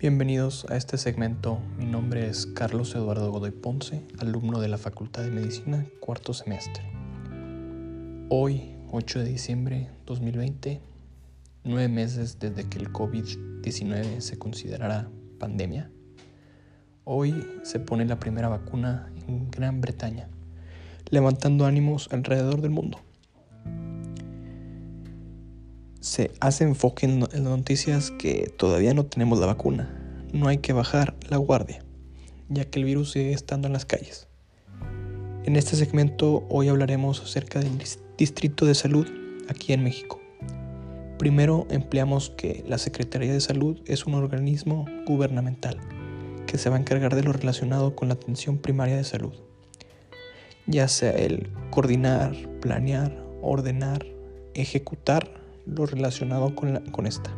Bienvenidos a este segmento. Mi nombre es Carlos Eduardo Godoy Ponce, alumno de la Facultad de Medicina, cuarto semestre. Hoy, 8 de diciembre 2020, nueve meses desde que el COVID-19 se considerara pandemia, hoy se pone la primera vacuna en Gran Bretaña, levantando ánimos alrededor del mundo. Se hace enfoque en las noticias que todavía no tenemos la vacuna. No hay que bajar la guardia, ya que el virus sigue estando en las calles. En este segmento hoy hablaremos acerca del Distrito de Salud aquí en México. Primero empleamos que la Secretaría de Salud es un organismo gubernamental que se va a encargar de lo relacionado con la atención primaria de salud, ya sea el coordinar, planear, ordenar, ejecutar lo relacionado con, con esta.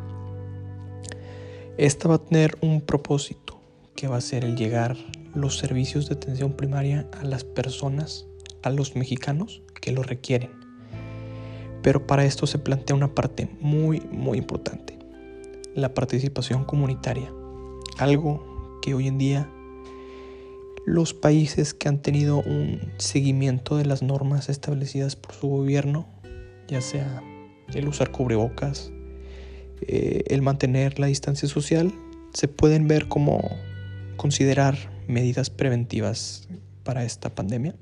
Esta va a tener un propósito que va a ser el llegar los servicios de atención primaria a las personas, a los mexicanos que lo requieren. Pero para esto se plantea una parte muy, muy importante, la participación comunitaria, algo que hoy en día los países que han tenido un seguimiento de las normas establecidas por su gobierno, ya sea el usar cubrebocas, eh, el mantener la distancia social, se pueden ver como considerar medidas preventivas para esta pandemia.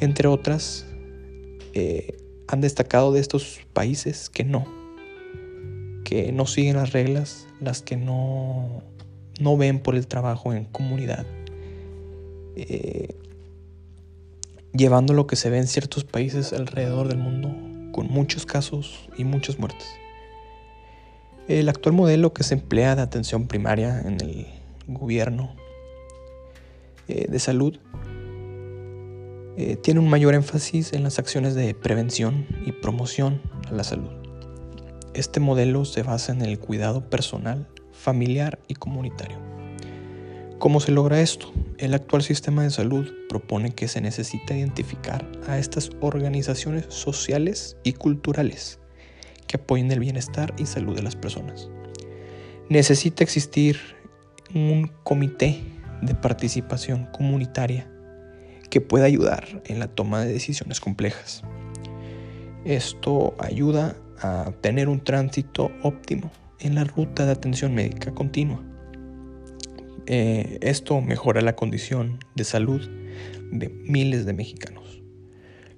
Entre otras, eh, han destacado de estos países que no, que no siguen las reglas, las que no, no ven por el trabajo en comunidad, eh, llevando lo que se ve en ciertos países alrededor del mundo con muchos casos y muchas muertes. El actual modelo que se emplea de atención primaria en el gobierno eh, de salud eh, tiene un mayor énfasis en las acciones de prevención y promoción a la salud. Este modelo se basa en el cuidado personal, familiar y comunitario. ¿Cómo se logra esto? El actual sistema de salud propone que se necesita identificar a estas organizaciones sociales y culturales que apoyen el bienestar y salud de las personas. Necesita existir un comité de participación comunitaria que pueda ayudar en la toma de decisiones complejas. Esto ayuda a tener un tránsito óptimo en la ruta de atención médica continua eh, esto mejora la condición de salud de miles de mexicanos,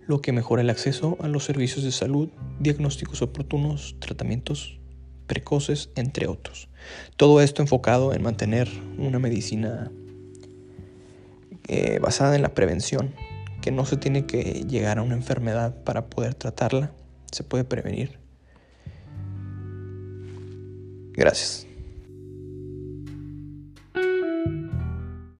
lo que mejora el acceso a los servicios de salud, diagnósticos oportunos, tratamientos precoces, entre otros. Todo esto enfocado en mantener una medicina eh, basada en la prevención, que no se tiene que llegar a una enfermedad para poder tratarla, se puede prevenir. Gracias.